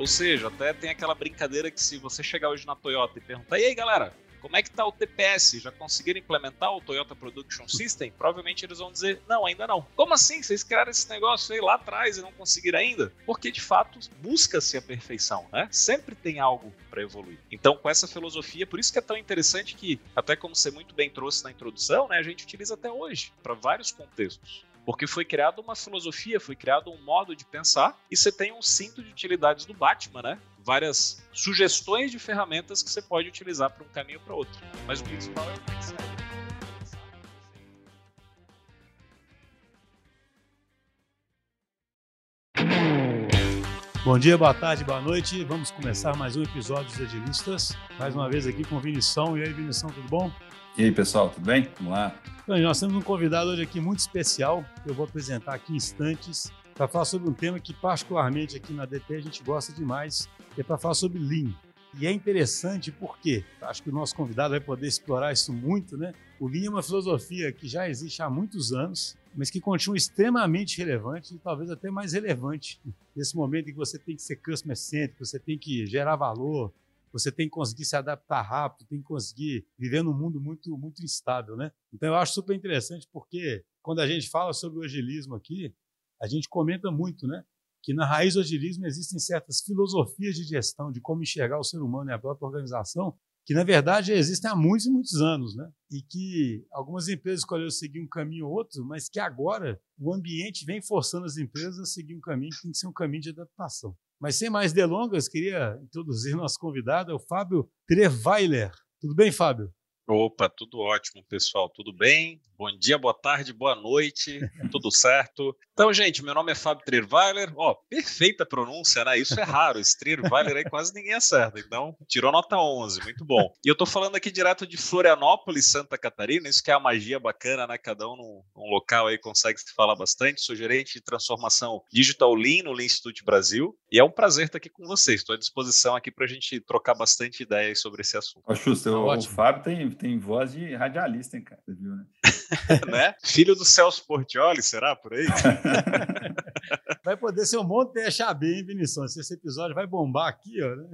Ou seja, até tem aquela brincadeira que se você chegar hoje na Toyota e perguntar, e aí galera, como é que está o TPS? Já conseguiram implementar o Toyota Production System? Provavelmente eles vão dizer, não, ainda não. Como assim? Vocês criaram esse negócio aí lá atrás e não conseguiram ainda? Porque de fato busca-se a perfeição, né? Sempre tem algo para evoluir. Então, com essa filosofia, por isso que é tão interessante que, até como você muito bem trouxe na introdução, né, a gente utiliza até hoje para vários contextos. Porque foi criada uma filosofia, foi criado um modo de pensar, e você tem um cinto de utilidades do Batman, né? Várias sugestões de ferramentas que você pode utilizar para um caminho para outro. Mas o principal é o pensar. Bom dia, boa tarde, boa noite. Vamos começar mais um episódio dos Agilistas. Mais uma vez aqui com Vinição. E aí, Vinição, tudo bom? E aí, pessoal, tudo bem? Vamos lá. Nós temos um convidado hoje aqui muito especial, que eu vou apresentar aqui em instantes, para falar sobre um tema que, particularmente aqui na DT, a gente gosta demais, que é para falar sobre Lean. E é interessante porque acho que o nosso convidado vai poder explorar isso muito, né? O Lean é uma filosofia que já existe há muitos anos, mas que continua extremamente relevante e talvez até mais relevante nesse momento em que você tem que ser customer centric, você tem que gerar valor, você tem que conseguir se adaptar rápido, tem que conseguir viver num mundo muito, muito instável, né? Então eu acho super interessante porque quando a gente fala sobre o agilismo aqui, a gente comenta muito, né? Que na raiz do agilismo existem certas filosofias de gestão, de como enxergar o ser humano e a própria organização, que na verdade existem há muitos e muitos anos, né? E que algumas empresas escolheram seguir um caminho ou outro, mas que agora o ambiente vem forçando as empresas a seguir um caminho que tem que ser um caminho de adaptação. Mas sem mais delongas, queria introduzir nosso convidado, é o Fábio Trevailer. Tudo bem, Fábio? Opa, tudo ótimo, pessoal. Tudo bem? Bom dia, boa tarde, boa noite, tudo certo? Então, gente, meu nome é Fábio Trierweiler. Ó, perfeita pronúncia, né? Isso é raro. Esse Trierweiler aí quase ninguém acerta. Então, tirou nota 11, muito bom. E eu tô falando aqui direto de Florianópolis, Santa Catarina. Isso que é a magia bacana, né? Cada um num, num local aí consegue se falar bastante. Sou gerente de transformação Digital Lean no Lean Institute Brasil. E é um prazer estar aqui com vocês. Estou à disposição aqui para a gente trocar bastante ideias sobre esse assunto. Ô, Xuxa, o, o Fábio tem, tem voz de radialista, hein, cara? Você viu, né? né? Filho do Celso Portioli, será por aí? vai poder ser um monte de Xabê, hein, Vinição? Esse episódio vai bombar aqui, ó. Né?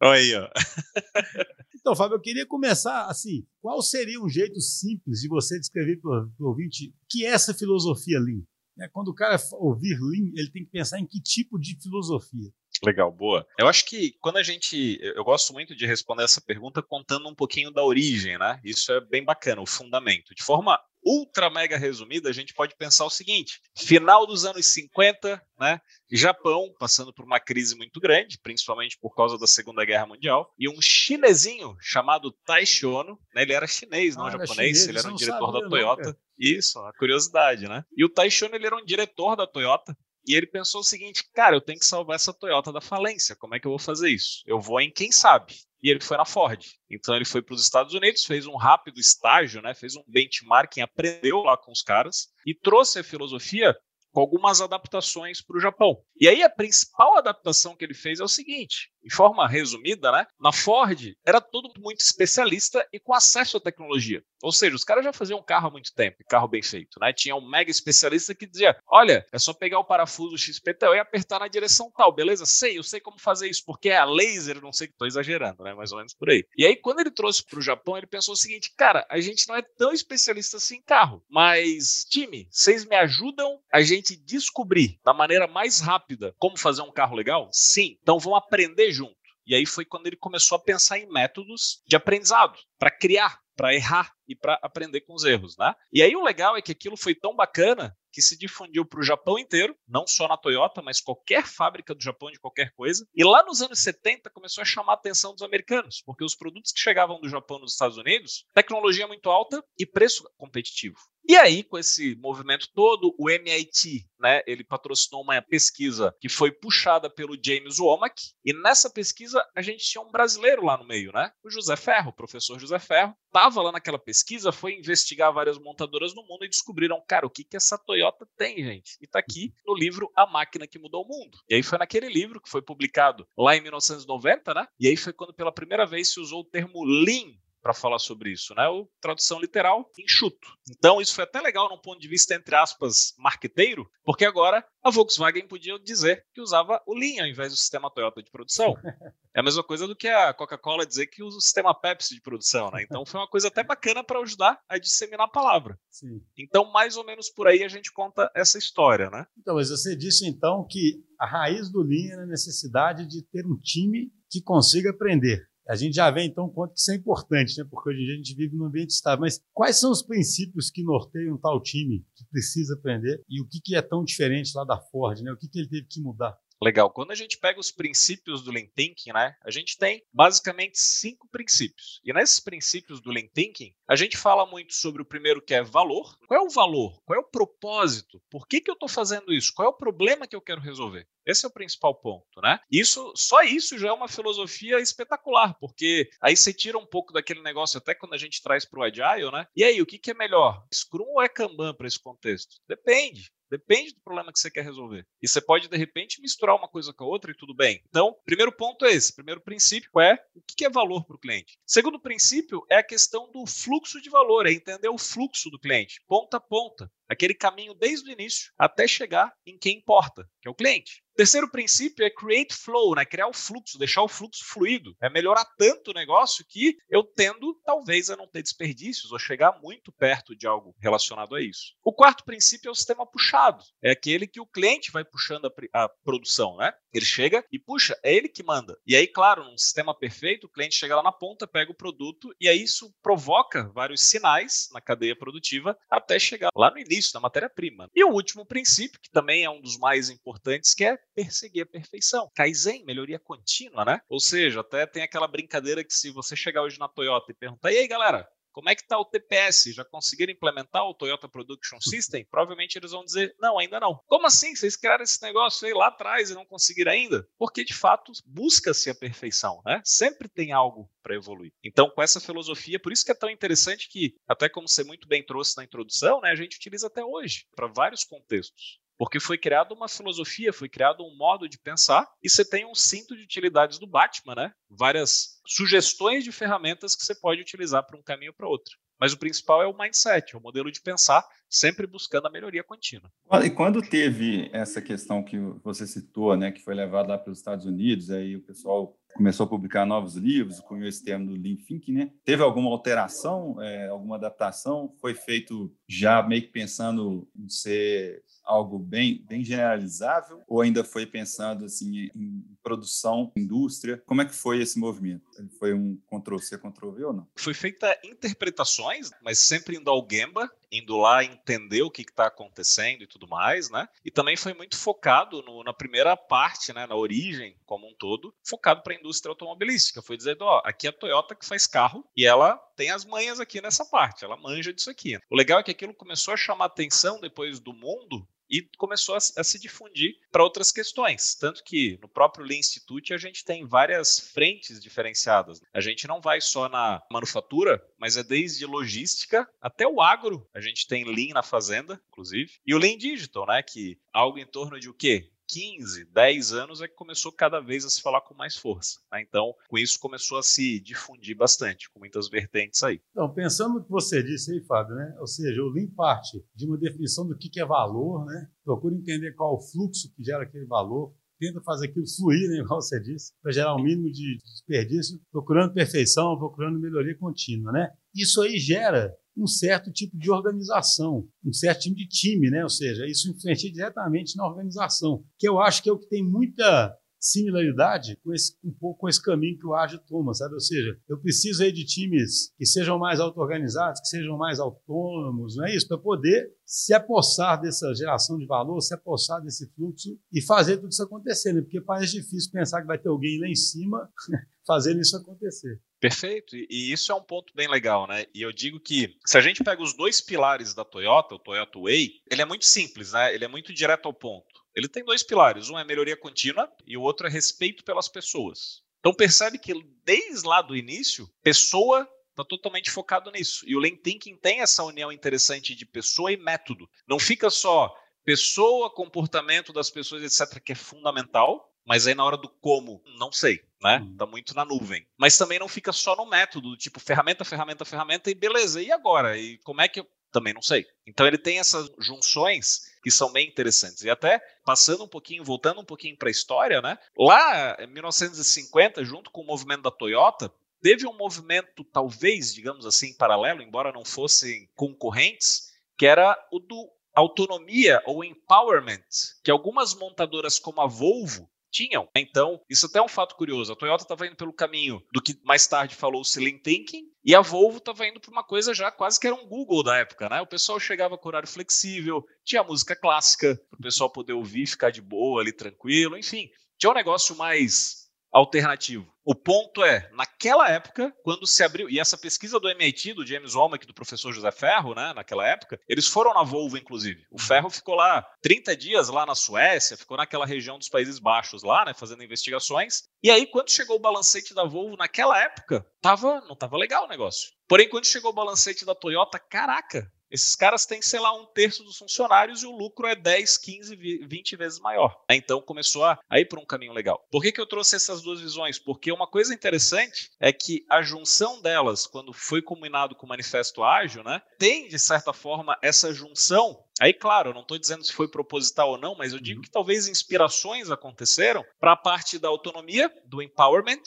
Olha aí, ó. Então, Fábio, eu queria começar assim. Qual seria um jeito simples de você descrever para o ouvinte que é essa filosofia Lean? Né, quando o cara ouvir Lean, ele tem que pensar em que tipo de filosofia. Legal, boa. Eu acho que quando a gente. Eu gosto muito de responder essa pergunta contando um pouquinho da origem, né? Isso é bem bacana, o fundamento. De forma ultra mega resumida, a gente pode pensar o seguinte: final dos anos 50, né? Japão passando por uma crise muito grande, principalmente por causa da Segunda Guerra Mundial, e um chinesinho chamado Taishi Ono, né? Ele era chinês, não ah, japonês, chinês, ele era um diretor da Toyota. Não, Isso, a curiosidade, né? E o Taishi Ono, ele era um diretor da Toyota, e ele pensou o seguinte: cara, eu tenho que salvar essa Toyota da falência. Como é que eu vou fazer isso? Eu vou em quem sabe. E ele foi na Ford. Então ele foi para os Estados Unidos, fez um rápido estágio, né? Fez um benchmarking, aprendeu lá com os caras e trouxe a filosofia com algumas adaptações para o Japão. E aí a principal adaptação que ele fez é o seguinte: de forma resumida, né? Na Ford era todo muito especialista e com acesso à tecnologia. Ou seja, os caras já faziam carro há muito tempo, carro bem feito, né? Tinha um mega especialista que dizia: olha, é só pegar o parafuso XPTO e apertar na direção tal, beleza? Sei, eu sei como fazer isso, porque é a laser, não sei que estou exagerando, né? Mais ou menos por aí. E aí, quando ele trouxe para o Japão, ele pensou o seguinte: cara, a gente não é tão especialista assim em carro, mas, time, vocês me ajudam a gente descobrir da maneira mais rápida como fazer um carro legal? Sim. Então vamos aprender junto. E aí foi quando ele começou a pensar em métodos de aprendizado para criar, para errar e para aprender com os erros, né? E aí o legal é que aquilo foi tão bacana que se difundiu para o Japão inteiro, não só na Toyota, mas qualquer fábrica do Japão de qualquer coisa. E lá nos anos 70 começou a chamar a atenção dos americanos, porque os produtos que chegavam do Japão nos Estados Unidos, tecnologia muito alta e preço competitivo. E aí, com esse movimento todo, o MIT, né, ele patrocinou uma pesquisa que foi puxada pelo James Womack, e nessa pesquisa a gente tinha um brasileiro lá no meio, né? O José Ferro, o professor José Ferro, estava lá naquela pesquisa, foi investigar várias montadoras no mundo e descobriram, cara, o que que essa Toyota tem, gente? E tá aqui no livro A Máquina que Mudou o Mundo. E aí foi naquele livro que foi publicado lá em 1990, né? E aí foi quando pela primeira vez se usou o termo Lean para falar sobre isso, né? O tradução literal, enxuto. Então, isso foi até legal num ponto de vista, entre aspas, marqueteiro, porque agora a Volkswagen podia dizer que usava o Lean ao invés do sistema Toyota de produção. É a mesma coisa do que a Coca-Cola dizer que usa o sistema Pepsi de produção, né? Então foi uma coisa até bacana para ajudar a disseminar a palavra. Sim. Então, mais ou menos por aí a gente conta essa história, né? Então, mas você disse então que a raiz do Lean é a necessidade de ter um time que consiga aprender. A gente já vê então quanto que isso é importante, né? Porque hoje em dia a gente vive num ambiente estável. Mas quais são os princípios que norteiam tal time que precisa aprender e o que, que é tão diferente lá da Ford, né? O que, que ele teve que mudar? Legal. Quando a gente pega os princípios do Lean Thinking, né, a gente tem basicamente cinco princípios. E nesses princípios do Lean Thinking, a gente fala muito sobre o primeiro que é valor. Qual é o valor? Qual é o propósito? Por que, que eu estou fazendo isso? Qual é o problema que eu quero resolver? Esse é o principal ponto, né? Isso, só isso já é uma filosofia espetacular, porque aí você tira um pouco daquele negócio até quando a gente traz para o Agile, né? E aí, o que, que é melhor? Scrum ou é Kanban para esse contexto? Depende. Depende do problema que você quer resolver. E você pode, de repente, misturar uma coisa com a outra e tudo bem. Então, primeiro ponto é esse. Primeiro princípio é o que é valor para o cliente. Segundo princípio é a questão do fluxo de valor, é entender o fluxo do cliente, ponta a ponta. Aquele caminho desde o início até chegar em quem importa, que é o cliente. Terceiro princípio é create flow, né? criar o fluxo, deixar o fluxo fluido. É melhorar tanto o negócio que eu tendo, talvez, a não ter desperdícios ou chegar muito perto de algo relacionado a isso. O quarto princípio é o sistema puxado. É aquele que o cliente vai puxando a, a produção, né? Ele chega e puxa, é ele que manda. E aí, claro, num sistema perfeito, o cliente chega lá na ponta, pega o produto e aí isso provoca vários sinais na cadeia produtiva até chegar lá no início, na matéria-prima. E o último princípio, que também é um dos mais importantes, que é perseguir a perfeição. Kaizen, melhoria contínua, né? Ou seja, até tem aquela brincadeira que se você chegar hoje na Toyota e perguntar, e aí galera, como é que está o TPS? Já conseguiram implementar o Toyota Production System? Provavelmente eles vão dizer, não, ainda não. Como assim? Vocês criaram esse negócio aí lá atrás e não conseguiram ainda? Porque, de fato, busca-se a perfeição, né? Sempre tem algo para evoluir. Então, com essa filosofia, por isso que é tão interessante que, até como você muito bem trouxe na introdução, né, a gente utiliza até hoje, para vários contextos. Porque foi criada uma filosofia, foi criado um modo de pensar, e você tem um cinto de utilidades do Batman, né? Várias sugestões de ferramentas que você pode utilizar para um caminho para outro. Mas o principal é o mindset, é o modelo de pensar, sempre buscando a melhoria contínua. E quando teve essa questão que você citou, né, que foi levada lá pelos Estados Unidos, aí o pessoal começou a publicar novos livros com esse termo do Lean Thinking, né? Teve alguma alteração, é, alguma adaptação? Foi feito já meio que pensando em ser algo bem, bem generalizável ou ainda foi pensando assim em produção, indústria? Como é que foi esse movimento? Ele foi um Ctrl-C, Ctrl-V ou não? Foi feita interpretações, mas sempre indo ao Gemba, indo lá entender o que está acontecendo e tudo mais, né? E também foi muito focado no, na primeira parte, né, na origem como um todo, focado para a indústria automobilística. Foi dizendo, ó, aqui é a Toyota que faz carro e ela tem as manhas aqui nessa parte, ela manja disso aqui. O legal é que aquilo começou a chamar atenção depois do mundo e começou a, a se difundir para outras questões. Tanto que no próprio Lean Institute a gente tem várias frentes diferenciadas. A gente não vai só na manufatura, mas é desde logística até o agro. A gente tem Lean na fazenda, inclusive, e o Lean Digital, né? Que algo em torno de o quê? 15, 10 anos é que começou cada vez a se falar com mais força. Né? Então, com isso começou a se difundir bastante, com muitas vertentes aí. Então, pensando no que você disse aí, Fábio, né? ou seja, o Lean parte de uma definição do que é valor, né? procura entender qual o fluxo que gera aquele valor, tenta fazer aquilo fluir, né, igual você disse, para gerar o um mínimo de desperdício, procurando perfeição, procurando melhoria contínua. Né? Isso aí gera um certo tipo de organização, um certo tipo de time, né? Ou seja, isso influencia diretamente na organização, que eu acho que é o que tem muita similaridade com esse, um pouco com esse caminho que o Ágil toma, sabe? Ou seja, eu preciso aí de times que sejam mais auto-organizados, que sejam mais autônomos, não é isso? Para poder se apossar dessa geração de valor, se apossar desse fluxo e fazer tudo isso acontecer, né? Porque parece difícil pensar que vai ter alguém lá em cima fazendo isso acontecer. Perfeito, e isso é um ponto bem legal, né? E eu digo que se a gente pega os dois pilares da Toyota, o Toyota Way, ele é muito simples, né? Ele é muito direto ao ponto. Ele tem dois pilares, um é melhoria contínua e o outro é respeito pelas pessoas. Então percebe que desde lá do início, pessoa está totalmente focado nisso. E o Lean Thinking tem essa união interessante de pessoa e método. Não fica só pessoa, comportamento das pessoas, etc., que é fundamental, Mas aí na hora do como, não sei, né? Uhum. Tá muito na nuvem. Mas também não fica só no método, tipo ferramenta, ferramenta, ferramenta e beleza. E agora? E como é que eu também não sei. Então ele tem essas junções que são bem interessantes. E até passando um pouquinho, voltando um pouquinho para a história, né? Lá em 1950, junto com o movimento da Toyota, teve um movimento talvez, digamos assim, paralelo, embora não fossem concorrentes, que era o do autonomia ou empowerment, que algumas montadoras como a Volvo tinham. Então, isso até é um fato curioso. A Toyota estava indo pelo caminho do que mais tarde falou-se Lean Thinking, e a Volvo estava indo para uma coisa já quase que era um Google da época, né? O pessoal chegava com horário flexível, tinha música clássica, para o pessoal poder ouvir, ficar de boa ali, tranquilo, enfim. Tinha um negócio mais alternativo. O ponto é, naquela época, quando se abriu, e essa pesquisa do MIT, do James Womack, do professor José Ferro, né, naquela época, eles foram na Volvo, inclusive. O Ferro ficou lá 30 dias lá na Suécia, ficou naquela região dos Países Baixos lá, né, fazendo investigações. E aí, quando chegou o balancete da Volvo, naquela época, tava, não tava legal o negócio. Porém, quando chegou o balancete da Toyota, caraca, esses caras têm, sei lá, um terço dos funcionários e o lucro é 10, 15, 20 vezes maior. Então começou a, ir por um caminho legal. Por que, que eu trouxe essas duas visões? Porque uma coisa interessante é que a junção delas, quando foi combinado com o Manifesto Ágil, né, tem, de certa forma, essa junção Aí, claro, eu não estou dizendo se foi proposital ou não, mas eu digo uhum. que talvez inspirações aconteceram para a parte da autonomia, do empowerment,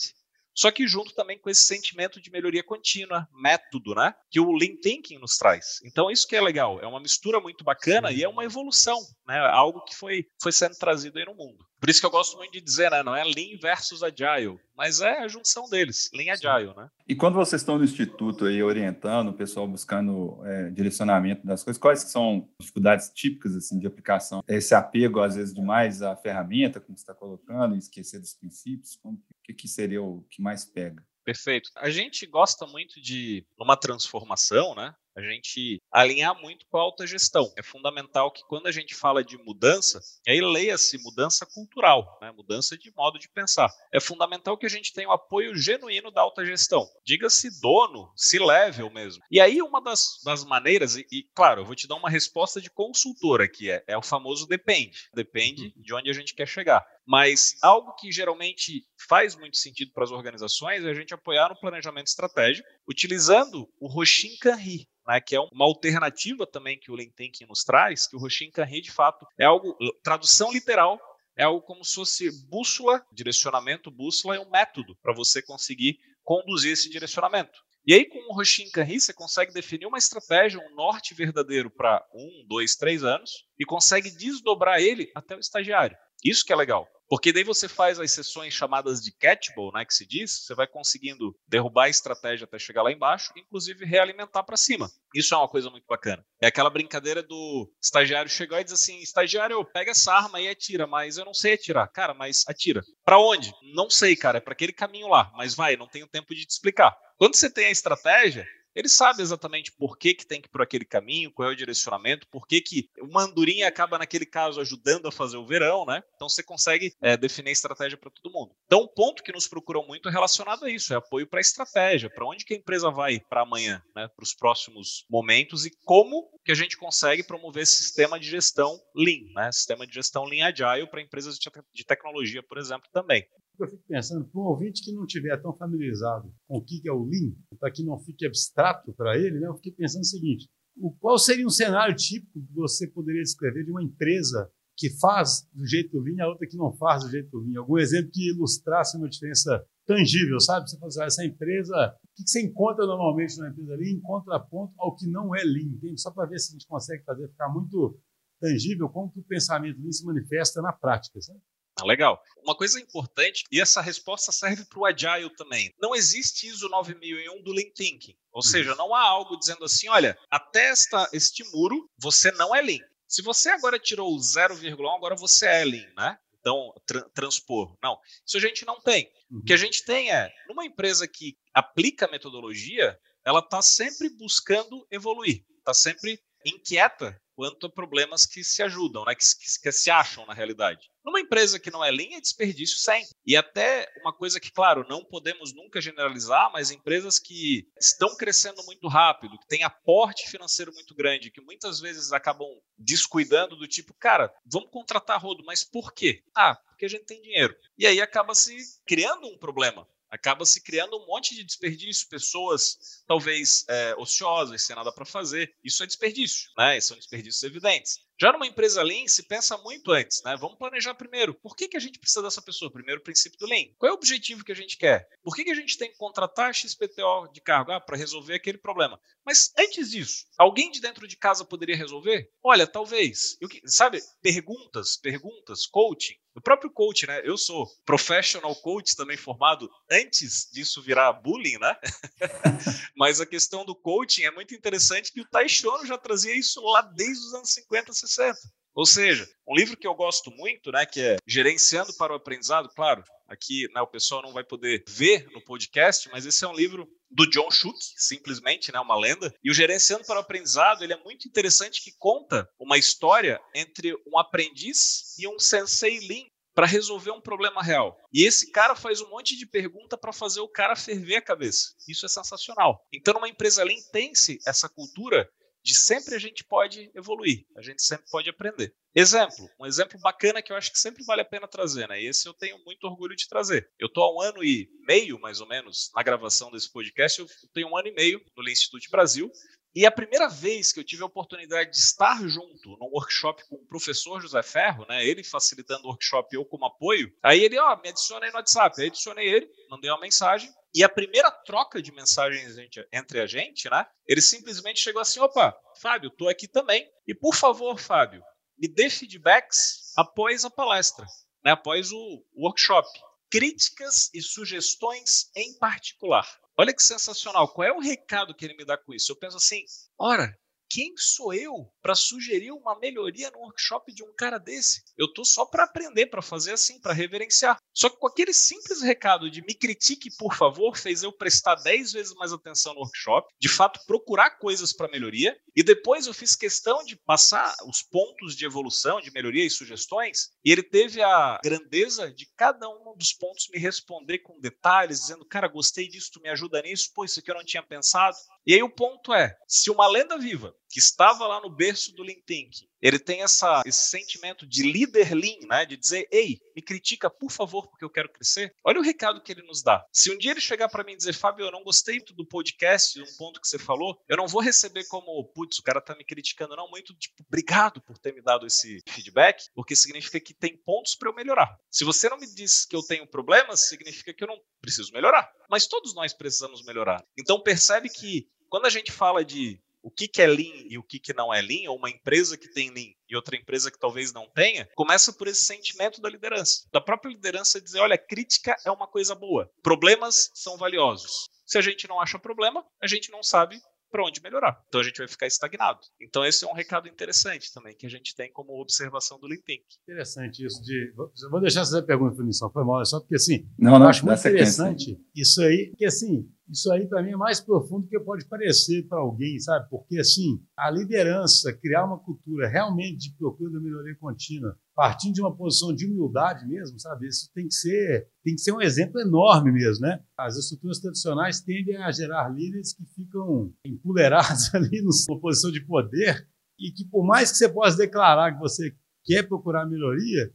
só que junto também com esse sentimento de melhoria contínua, método, né? Que o Lean Thinking nos traz. Então isso que é legal, é uma mistura muito bacana Sim. e é uma evolução, né? Algo que foi, foi sendo trazido aí no mundo. Por isso que eu gosto muito de dizer, né? Não é Lean versus Agile, mas é a junção deles, Lean Agile, né? E quando vocês estão no instituto aí orientando o pessoal buscando é, direcionamento das coisas, quais são dificuldades típicas assim de aplicação? Esse apego às vezes demais à ferramenta, como você está colocando, esquecer dos princípios, como que, que seria o que mais pega? Perfeito. A gente gosta muito de uma transformação, né? A gente alinhar muito com a alta gestão. É fundamental que quando a gente fala de mudança, aí leia-se mudança cultural, né? mudança de modo de pensar. É fundamental que a gente tenha o apoio genuíno da alta gestão. Diga-se dono, se level mesmo. E aí uma das, das maneiras, e, e, claro, eu vou te dar uma resposta de consultor aqui, é, é o famoso depende. Depende uhum. de onde a gente quer chegar. Mas algo que geralmente faz muito sentido para as organizações é a gente apoiar no planejamento estratégico, utilizando o Roshin Kanri, né, que é uma alternativa também que o Lean Thinking nos traz, que o Roshin Kanri, de fato, é algo, tradução literal, é algo como se fosse bússola, direcionamento, bússola é um método para você conseguir conduzir esse direcionamento. E aí, com o Roshin Kanri, você consegue definir uma estratégia, um norte verdadeiro para um, dois, três anos e consegue desdobrar ele até o estagiário. Isso que é legal. Porque daí você faz as sessões chamadas de catchable, né, que se diz, você vai conseguindo derrubar a estratégia até chegar lá embaixo, inclusive realimentar para cima. Isso é uma coisa muito bacana. É aquela brincadeira do estagiário chegar e dizer assim: estagiário, pega essa arma e atira, mas eu não sei atirar. Cara, mas atira. Para onde? Não sei, cara, é para aquele caminho lá, mas vai, não tenho tempo de te explicar. Quando você tem a estratégia, ele sabe exatamente por que, que tem que ir por aquele caminho, qual é o direcionamento, por que, que uma andorinha acaba, naquele caso, ajudando a fazer o verão, né? Então você consegue é, definir estratégia para todo mundo. Então, um ponto que nos procuram muito é relacionado a isso, é apoio para a estratégia, para onde que a empresa vai para amanhã, né? Para os próximos momentos e como que a gente consegue promover esse sistema de gestão Lean, né? Sistema de gestão Lean Agile para empresas de, de tecnologia, por exemplo, também eu fico pensando, para um ouvinte que não estiver tão familiarizado com o que é o Lean, para que não fique abstrato para ele, né, eu fiquei pensando o seguinte: o, qual seria um cenário típico que você poderia descrever de uma empresa que faz do jeito Lean e a outra que não faz do jeito Lean? Algum exemplo que ilustrasse uma diferença tangível, sabe? Você fala assim, ah, essa empresa, o que você encontra normalmente numa empresa Lean em contraponto ao que não é Lean, entende? Só para ver se a gente consegue fazer ficar muito tangível como que o pensamento Lean se manifesta na prática, sabe? Ah, legal. Uma coisa importante, e essa resposta serve para o Agile também. Não existe ISO 9001 do Lean Thinking. Ou seja, não há algo dizendo assim, olha, até esta, este muro, você não é Lean. Se você agora tirou 0,1, agora você é Lean, né? Então, tra transpor. Não, isso a gente não tem. Uhum. O que a gente tem é, numa empresa que aplica a metodologia, ela está sempre buscando evoluir, está sempre inquieta quanto a problemas que se ajudam, né, que, que, que se acham na realidade. Numa empresa que não é linha, é desperdício sempre. E até uma coisa que, claro, não podemos nunca generalizar, mas empresas que estão crescendo muito rápido, que têm aporte financeiro muito grande, que muitas vezes acabam descuidando do tipo, cara, vamos contratar rodo, mas por quê? Ah, porque a gente tem dinheiro. E aí acaba se criando um problema acaba se criando um monte de desperdício, pessoas talvez é, ociosas, sem nada para fazer. Isso é desperdício, né? São desperdícios evidentes. Já numa empresa Lean, se pensa muito antes, né? Vamos planejar primeiro. Por que, que a gente precisa dessa pessoa? Primeiro princípio do Lean. Qual é o objetivo que a gente quer? Por que, que a gente tem que contratar XPTO de cargo? Ah, para resolver aquele problema. Mas antes disso, alguém de dentro de casa poderia resolver? Olha, talvez. Eu, sabe, perguntas, perguntas, coaching. O próprio coach, né? Eu sou professional coach também formado antes disso virar bullying, né? Mas a questão do coaching é muito interessante que o Taishono já trazia isso lá desde os anos 50, 60. Ou seja, um livro que eu gosto muito, né, que é Gerenciando para o Aprendizado, claro, aqui né, o pessoal não vai poder ver no podcast, mas esse é um livro do John Schultz, simplesmente, né, uma lenda. E o Gerenciando para o Aprendizado, ele é muito interessante que conta uma história entre um aprendiz e um sensei Lean para resolver um problema real. E esse cara faz um monte de pergunta para fazer o cara ferver a cabeça. Isso é sensacional. Então, numa empresa Lean tem-se essa cultura de sempre a gente pode evoluir, a gente sempre pode aprender. Exemplo, um exemplo bacana que eu acho que sempre vale a pena trazer, né? Esse eu tenho muito orgulho de trazer. Eu estou há um ano e meio, mais ou menos, na gravação desse podcast, eu tenho um ano e meio no Lean Institute Brasil, e a primeira vez que eu tive a oportunidade de estar junto num workshop com o professor José Ferro, né, ele facilitando o workshop eu como apoio, aí ele, ó, me adiciona aí no WhatsApp. Aí adicionei ele, mandei uma mensagem, e a primeira troca de mensagens entre a gente, né? Ele simplesmente chegou assim: opa, Fábio, estou aqui também. E por favor, Fábio, me dê feedbacks após a palestra, né, após o workshop. Críticas e sugestões em particular. Olha que sensacional. Qual é o recado que ele me dá com isso? Eu penso assim: ora, quem sou eu para sugerir uma melhoria no workshop de um cara desse? Eu tô só para aprender, para fazer assim, para reverenciar. Só que com aquele simples recado de me critique, por favor, fez eu prestar 10 vezes mais atenção no workshop, de fato procurar coisas para melhoria, e depois eu fiz questão de passar os pontos de evolução, de melhoria e sugestões, e ele teve a grandeza de cada um dos pontos me responder com detalhes, dizendo, cara, gostei disso, tu me ajuda nisso, pô, isso aqui eu não tinha pensado. E aí o ponto é, se uma lenda viva que estava lá no berço do Lean Thinking, ele tem essa, esse sentimento de líder Lean, né? de dizer, ei, me critica, por favor, porque eu quero crescer. Olha o recado que ele nos dá. Se um dia ele chegar para mim e dizer, Fábio, eu não gostei do podcast, um ponto que você falou, eu não vou receber como, putz, o cara tá me criticando, não, muito tipo, obrigado por ter me dado esse feedback, porque significa que tem pontos para eu melhorar. Se você não me diz que eu tenho problemas, significa que eu não preciso melhorar. Mas todos nós precisamos melhorar. Então percebe que quando a gente fala de o que, que é Lean e o que, que não é Lean, ou uma empresa que tem Lean e outra empresa que talvez não tenha, começa por esse sentimento da liderança. Da própria liderança dizer, olha, crítica é uma coisa boa, problemas são valiosos. Se a gente não acha problema, a gente não sabe para onde melhorar. Então a gente vai ficar estagnado. Então esse é um recado interessante também que a gente tem como observação do Lean Thinking. Interessante isso de. Vou deixar essa pergunta para mim só foi mal, só porque assim, não, eu não, acho muito interessante isso aí, porque assim, isso aí para mim é mais profundo do que pode parecer para alguém, sabe? Porque assim, a liderança, criar uma cultura realmente de procura da melhoria contínua, partindo de uma posição de humildade mesmo, sabe? Isso tem que ser, tem que ser um exemplo enorme mesmo, né? As estruturas tradicionais tendem a gerar líderes que ficam empolerados ali numa posição de poder e que por mais que você possa declarar que você quer procurar melhoria,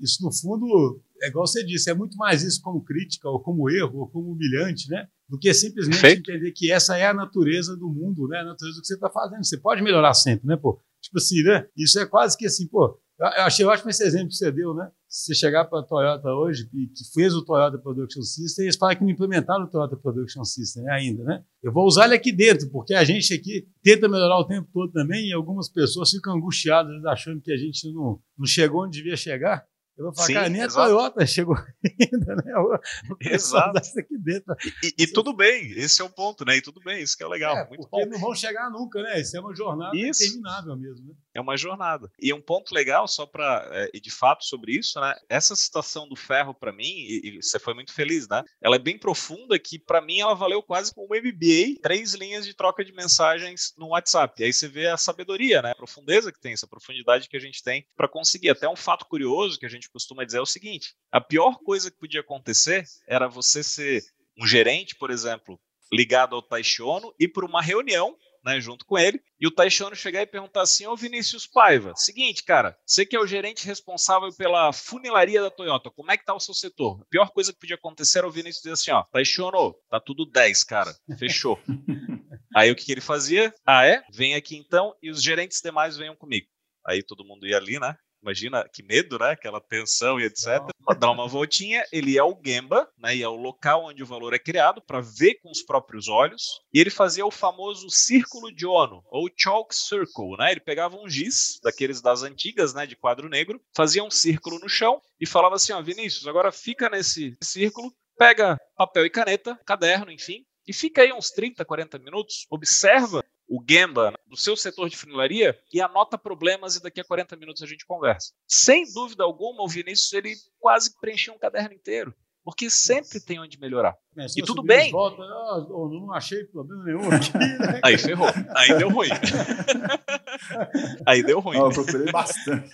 isso no fundo é igual você disse, é muito mais isso como crítica ou como erro ou como humilhante, né? Do que simplesmente Perfeito. entender que essa é a natureza do mundo, né? A natureza do que você está fazendo. Você pode melhorar sempre, né, pô? Tipo assim, né? Isso é quase que assim, pô, eu achei ótimo esse exemplo que você deu, né? Se você chegar para a Toyota hoje, que, fez o Toyota Production System, eles falam que não implementaram o Toyota Production System ainda, né? Eu vou usar ele aqui dentro, porque a gente aqui tenta melhorar o tempo todo também e algumas pessoas ficam angustiadas achando que a gente não, não chegou onde devia chegar. Eu vou falar, Sim, cara, nem exato. a Toyota chegou ainda, né? O, exato. Aqui dentro. E, e, tudo bem, esse é o ponto, né? E tudo bem, isso que é legal. É, muito bom. não vão chegar nunca, né? Isso é uma jornada isso. interminável mesmo, né? É uma jornada. E um ponto legal, só para, é, e de fato sobre isso, né? Essa citação do ferro, para mim, e, e, você foi muito feliz, né? Ela é bem profunda, que para mim ela valeu quase como um MBA, três linhas de troca de mensagens no WhatsApp. E aí você vê a sabedoria, né? A profundeza que tem, essa profundidade que a gente tem para conseguir. Até um fato curioso que a gente costuma dizer é o seguinte: a pior coisa que podia acontecer era você ser um gerente, por exemplo, ligado ao Taishono, e por uma reunião né, junto com ele, e o Taixano chegar e perguntar assim: Ô Vinícius Paiva, seguinte, cara, você que é o gerente responsável pela funilaria da Toyota, como é que tá o seu setor? A pior coisa que podia acontecer era o Vinícius dizer assim: ó, Taixano, tá tudo 10, cara, fechou. Aí o que, que ele fazia? Ah, é? Vem aqui então e os gerentes demais venham comigo. Aí todo mundo ia ali, né? Imagina que medo, né? Aquela tensão e etc. Não. Dar uma voltinha, ele é o Gemba, né? E é o local onde o valor é criado para ver com os próprios olhos. E ele fazia o famoso círculo de Ono, ou chalk circle, né? Ele pegava um giz, daqueles das antigas, né? De quadro negro, fazia um círculo no chão e falava assim: ó, Vinícius, agora fica nesse círculo, pega papel e caneta, caderno, enfim, e fica aí uns 30, 40 minutos, observa o Gemba do seu setor de funilaria e anota problemas e daqui a 40 minutos a gente conversa. Sem dúvida alguma, o Vinícius ele quase preencheu um caderno inteiro. Porque sempre tem onde melhorar. É, e tudo bem. Volta, ah, não achei problema nenhum aqui. Né? Aí ferrou. Aí deu ruim. Aí deu ruim. eu procurei bastante.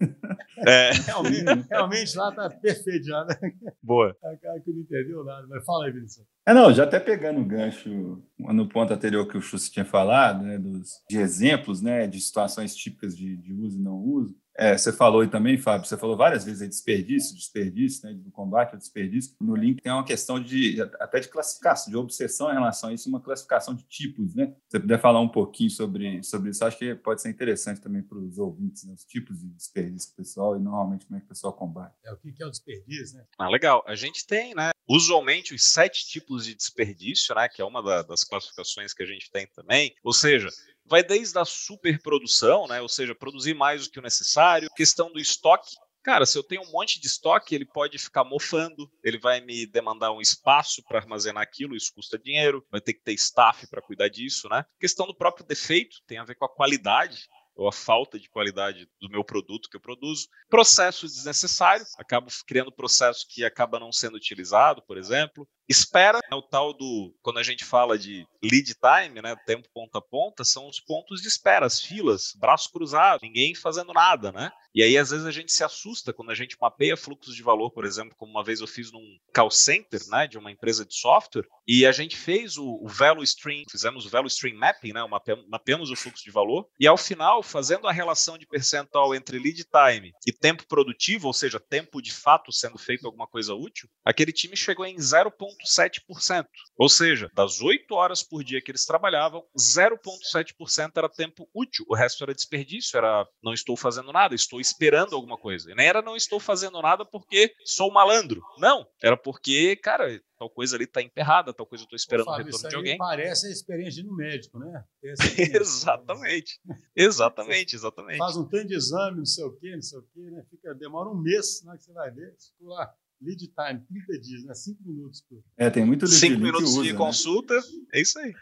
É. Realmente, realmente, lá tá perfeito já, né? Boa. É cara que não entendeu nada, mas fala aí, Vinícius. É, não, já até pegando o gancho no ponto anterior que o Chussi tinha falado, né, dos, de exemplos, né, de situações típicas de, de uso e não uso, é, você falou aí também, Fábio, você falou várias vezes aí desperdício, desperdício, né, do combate ao desperdício. No link tem uma questão de até de classificação, de obsessão em relação a isso, uma classificação de tipos, né? Se você puder falar um pouquinho sobre, sobre isso, acho que pode ser interessante também para os ouvintes, né, os tipos de desperdício pessoal e normalmente como é que o pessoal combate. É, o que é o desperdício, né? Ah, legal. A gente tem, né, usualmente os sete tipos de desperdício, né, que é uma da, das classificações que a gente tem também. Ou seja, vai desde a superprodução, né, ou seja, produzir mais do que o necessário, questão do estoque. Cara, se eu tenho um monte de estoque, ele pode ficar mofando, ele vai me demandar um espaço para armazenar aquilo, isso custa dinheiro, vai ter que ter staff para cuidar disso, né? questão do próprio defeito tem a ver com a qualidade ou a falta de qualidade do meu produto que eu produzo. Processo desnecessário, acabo criando processo que acaba não sendo utilizado, por exemplo. Espera, é o tal do, quando a gente fala de lead time, né, tempo ponta a ponta, são os pontos de espera, as filas, braço cruzado, ninguém fazendo nada, né? E aí, às vezes, a gente se assusta quando a gente mapeia fluxos de valor, por exemplo, como uma vez eu fiz num call center, né, de uma empresa de software, e a gente fez o, o stream, fizemos o value stream mapping, né, mapeamos o fluxo de valor, e ao final, fazendo a relação de percentual entre lead time e tempo produtivo, ou seja, tempo de fato sendo feito alguma coisa útil, aquele time chegou em 0,7%. Ou seja, das 8 horas por dia que eles trabalhavam, 0,7% era tempo útil, o resto era desperdício, era não estou fazendo nada, estou esperando alguma coisa. E nem era não estou fazendo nada porque sou malandro. Não, era porque, cara, tal coisa ali está emperrada, tal coisa eu estou esperando Fábio, o retorno de alguém. Parece a experiência no médico, né? exatamente. exatamente, exatamente. Faz um tanto de exame, não sei o quê, não sei o quê, né? Fica, demora um mês, né, que você vai ver. Ficou lá. Lead time, 30 dias, né? 5 minutos. Por... É, tem muito lead 5 minutos usa, de né? consulta, é isso aí.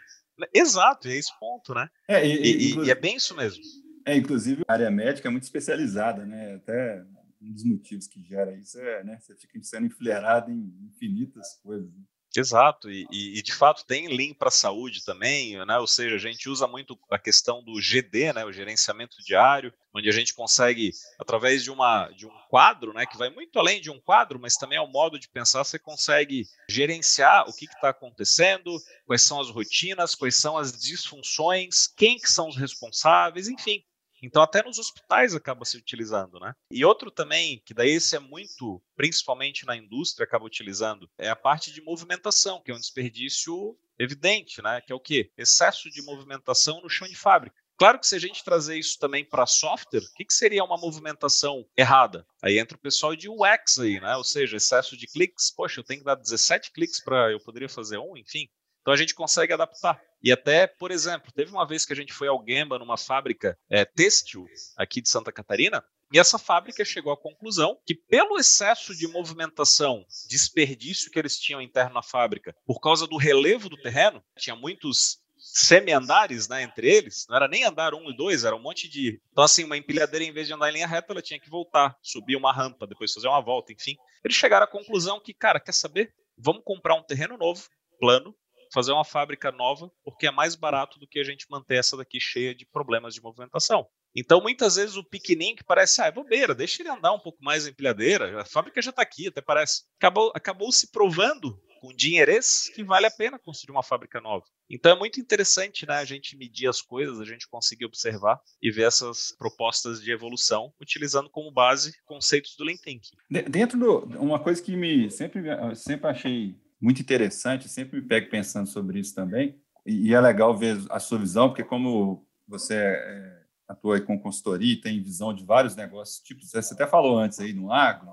Exato, é esse ponto, né? É, e, e, e, e é bem isso mesmo. É, inclusive, a área médica é muito especializada, né? Até um dos motivos que gera isso é, né? Você fica sendo enfileirado em infinitas coisas. Né? Exato, e, e, de fato tem Lean para a saúde também, né? ou seja, a gente usa muito a questão do GD, né? o gerenciamento diário, onde a gente consegue, através de, uma, de um quadro, né? que vai muito além de um quadro, mas também é um modo de pensar, você consegue gerenciar o que está acontecendo, quais são as rotinas, quais são as disfunções, quem que são os responsáveis, enfim, então, até nos hospitais acaba se utilizando, né? E outro também, que daí esse é muito, principalmente na indústria, acaba utilizando, é a parte de movimentação, que é um desperdício evidente, né? Que é o quê? Excesso de movimentação no chão de fábrica. Claro que se a gente trazer isso também para software, o que, que, seria uma movimentação errada? Aí entra o pessoal de UX aí, né? Ou seja, excesso de cliques. Poxa, eu tenho que dar 17 cliques para eu poderia fazer um, enfim. Então a gente consegue adaptar. E até, por exemplo, teve uma vez que a gente foi ao Gemba numa fábrica é, têxtil aqui de Santa Catarina, e essa fábrica chegou à conclusão que, pelo excesso de movimentação, desperdício que eles tinham interno na fábrica, por causa do relevo do terreno, tinha muitos semi-andares né, entre eles, não era nem andar um e dois, era um monte de. Então, assim, uma empilhadeira, em vez de andar em linha reta, ela tinha que voltar, subir uma rampa, depois fazer uma volta, enfim. Eles chegaram à conclusão que, cara, quer saber? Vamos comprar um terreno novo, plano, fazer uma fábrica nova, porque é mais barato do que a gente manter essa daqui cheia de problemas de movimentação. Então, muitas vezes, o pequenininho que parece, ah, é bobeira, deixa ele andar um pouco mais em empilhadeira, a fábrica já está aqui, até parece. Acabou, acabou se provando com dinheirês que vale a pena construir uma fábrica nova. Então é muito interessante né, a gente medir as coisas, a gente conseguir observar e ver essas propostas de evolução, utilizando como base conceitos do Lean Thinking. Dentro do, uma coisa que me sempre, sempre achei muito interessante, sempre me pego pensando sobre isso também, e é legal ver a sua visão, porque como você é, atua com consultoria e tem visão de vários negócios, tipo, você até falou antes aí no agro,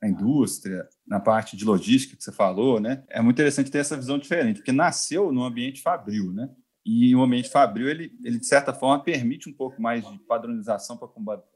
na indústria, na parte de logística que você falou, né? É muito interessante ter essa visão diferente, porque nasceu no ambiente fabril, né? E o ambiente fabril, ele, ele de certa forma permite um pouco mais de padronização para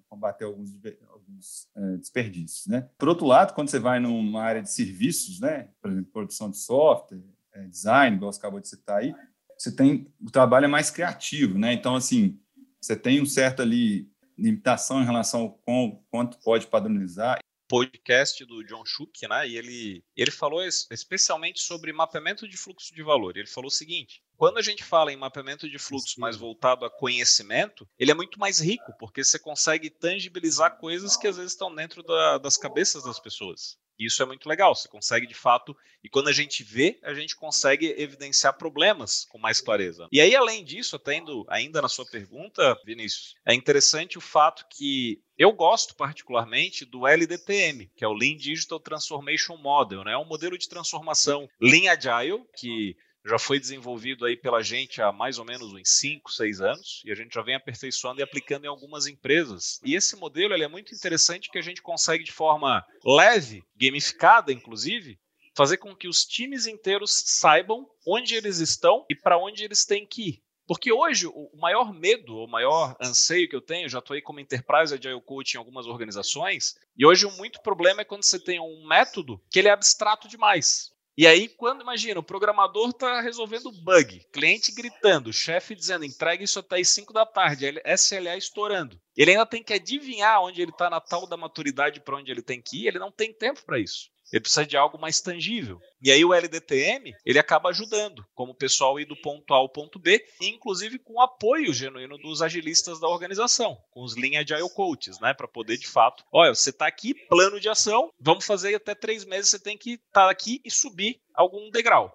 combater, alguns, alguns é, desperdícios, né? Por outro lado, quando você vai numa área de serviços, né? Por exemplo, produção de software, é, design, igual você acabou de citar aí, você tem o trabalho é mais criativo, né? Então, assim, você tem um certo ali limitação em relação ao quanto pode padronizar podcast do John Schuck, né? E ele, ele falou especialmente sobre mapeamento de fluxo de valor. Ele falou o seguinte: quando a gente fala em mapeamento de fluxo mais voltado a conhecimento, ele é muito mais rico, porque você consegue tangibilizar coisas que às vezes estão dentro da, das cabeças das pessoas. Isso é muito legal, você consegue de fato, e quando a gente vê, a gente consegue evidenciar problemas com mais clareza. E aí, além disso, atendo ainda na sua pergunta, Vinícius, é interessante o fato que eu gosto particularmente do LDTM, que é o Lean Digital Transformation Model, né? É um modelo de transformação Lean Agile, que já foi desenvolvido aí pela gente há mais ou menos uns 5, 6 anos, e a gente já vem aperfeiçoando e aplicando em algumas empresas. E esse modelo ele é muito interessante que a gente consegue de forma leve, gamificada inclusive, fazer com que os times inteiros saibam onde eles estão e para onde eles têm que ir. Porque hoje o maior medo, o maior anseio que eu tenho, já estou aí como Enterprise Agile Coach em algumas organizações, e hoje o muito problema é quando você tem um método que ele é abstrato demais. E aí, quando imagina, o programador está resolvendo bug, cliente gritando, chefe dizendo entregue isso até as 5 da tarde, SLA estourando. Ele ainda tem que adivinhar onde ele está na tal da maturidade para onde ele tem que ir, ele não tem tempo para isso. Ele precisa de algo mais tangível. E aí o LDTM, ele acaba ajudando, como o pessoal ir do ponto A ao ponto B, inclusive com o apoio genuíno dos agilistas da organização, com os Lean Agile Coaches, né? Para poder, de fato, olha, você está aqui, plano de ação, vamos fazer até três meses, você tem que estar tá aqui e subir algum degrau.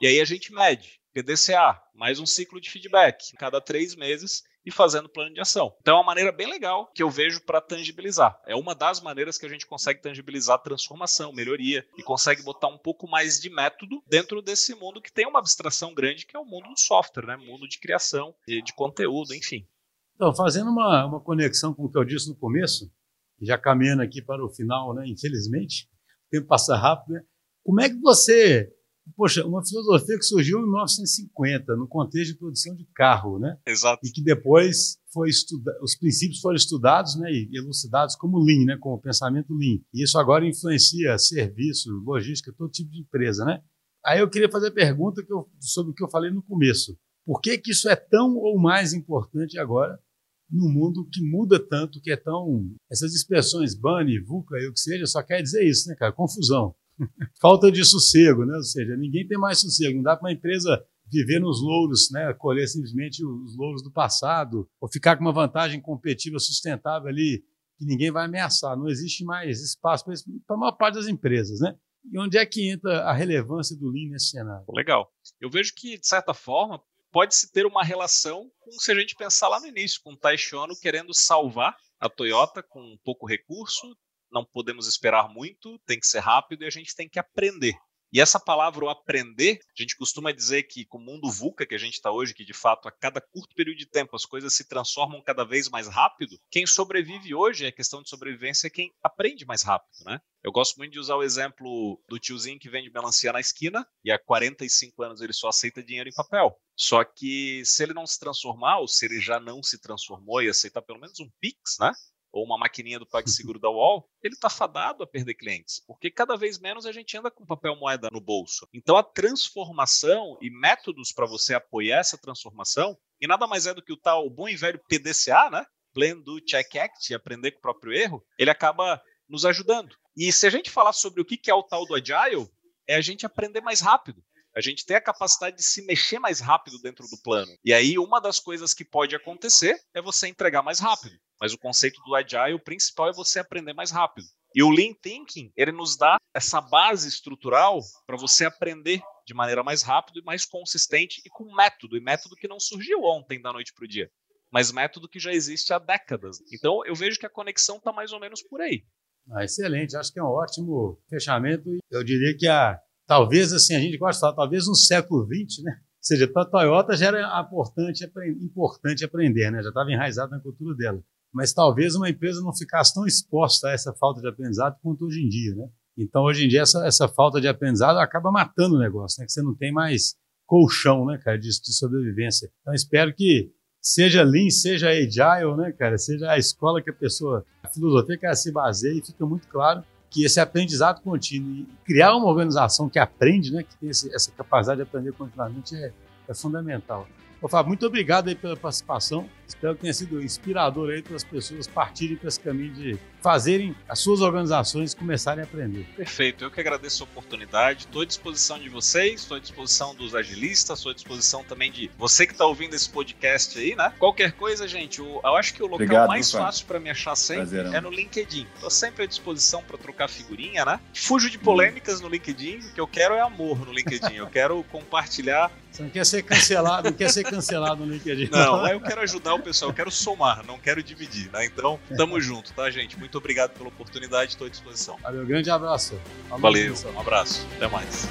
E aí a gente mede. PDCA, mais um ciclo de feedback. Cada três meses e fazendo plano de ação. Então é uma maneira bem legal que eu vejo para tangibilizar. É uma das maneiras que a gente consegue tangibilizar transformação, melhoria e consegue botar um pouco mais de método dentro desse mundo que tem uma abstração grande que é o mundo do software, né? Mundo de criação, de, de conteúdo, enfim. Então, fazendo uma, uma conexão com o que eu disse no começo, já caminhando aqui para o final, né? Infelizmente, o tempo passa rápido, né? Como é que você poxa, uma filosofia que surgiu em 1950, no contexto de produção de carro, né? Exato. E que depois foi estudado, os princípios foram estudados, né, e elucidados como Lean, né, como pensamento Lean. E isso agora influencia serviço, logística, todo tipo de empresa, né? Aí eu queria fazer a pergunta que eu, sobre o que eu falei no começo. Por que, que isso é tão ou mais importante agora num mundo que muda tanto, que é tão... Essas expressões BANI, VUCA e o que seja, só quer dizer isso, né, cara? Confusão. Falta de sossego, né? Ou seja, ninguém tem mais sossego. Não dá para uma empresa viver nos louros, né? colher simplesmente os louros do passado, ou ficar com uma vantagem competitiva sustentável ali, que ninguém vai ameaçar. Não existe mais espaço para a maior parte das empresas. Né? E onde é que entra a relevância do Lean nesse cenário? Legal. Eu vejo que, de certa forma, pode-se ter uma relação com, se a gente pensar lá no início, com o Taishi Ono querendo salvar a Toyota com pouco recurso, não podemos esperar muito, tem que ser rápido e a gente tem que aprender. E essa palavra, o aprender, a gente costuma dizer que com o mundo VUCA que a gente está hoje, que de fato a cada curto período de tempo as coisas se transformam cada vez mais rápido, quem sobrevive hoje, a questão de sobrevivência, é quem aprende mais rápido, né? Eu gosto muito de usar o exemplo do tiozinho que vende melancia na esquina e há 45 anos ele só aceita dinheiro em papel. Só que se ele não se transformar, ou se ele já não se transformou e aceitar pelo menos um Pix, né? Ou uma maquininha do PagSeguro da UOL, ele está fadado a perder clientes, porque cada vez menos a gente anda com papel moeda no bolso. Então a transformação e métodos para você apoiar essa transformação, e nada mais é do que o tal bom e velho PDCA, né? Plan do Check Act, aprender com o próprio erro, ele acaba nos ajudando. E se a gente falar sobre o que é o tal do Agile, é a gente aprender mais rápido. A gente tem a capacidade de se mexer mais rápido dentro do plano. E aí, uma das coisas que pode acontecer é você entregar mais rápido. Mas o conceito do Agile, o principal é você aprender mais rápido. E o Lean Thinking, ele nos dá essa base estrutural para você aprender de maneira mais rápida e mais consistente e com método, e método que não surgiu ontem da noite para o dia, mas método que já existe há décadas. Então eu vejo que a conexão está mais ou menos por aí. Ah, excelente, acho que é um ótimo fechamento. Eu diria que a, talvez assim, a gente gosta de falar, talvez no século XX, né? Ou seja, para a Toyota já era importante, importante aprender, né? já estava enraizado na cultura dela. Mas talvez uma empresa não ficasse tão exposta a essa falta de aprendizado quanto hoje em dia. Né? Então, hoje em dia, essa, essa falta de aprendizado acaba matando o negócio, né? que você não tem mais colchão né, cara, de, de sobrevivência. Então, espero que seja Lean, seja Agile, né, cara, seja a escola que a pessoa, a filosofia que ela se baseia, e fica muito claro que esse aprendizado contínuo e criar uma organização que aprende, né, que tem esse, essa capacidade de aprender continuamente é, é fundamental. Ô, Fábio, muito obrigado aí pela participação. Espero que tenha sido inspirador aí para as pessoas partirem para esse caminho de fazerem as suas organizações começarem a aprender. Perfeito, eu que agradeço a oportunidade. Estou à disposição de vocês, estou à disposição dos agilistas, estou à disposição também de você que está ouvindo esse podcast aí, né? Qualquer coisa, gente, eu, eu acho que o local Obrigado, mais fácil para me achar sempre Prazerão. é no LinkedIn. Estou sempre à disposição para trocar figurinha, né? Fujo de polêmicas no LinkedIn, o que eu quero é amor no LinkedIn. Eu quero compartilhar. Você não quer ser cancelado, não quer ser cancelado no LinkedIn. Não, eu quero ajudar pessoal, eu quero somar, não quero dividir, né? Então, tamo junto, tá, gente? Muito obrigado pela oportunidade, estou à disposição. Valeu, grande abraço. Valeu, um abraço, até mais.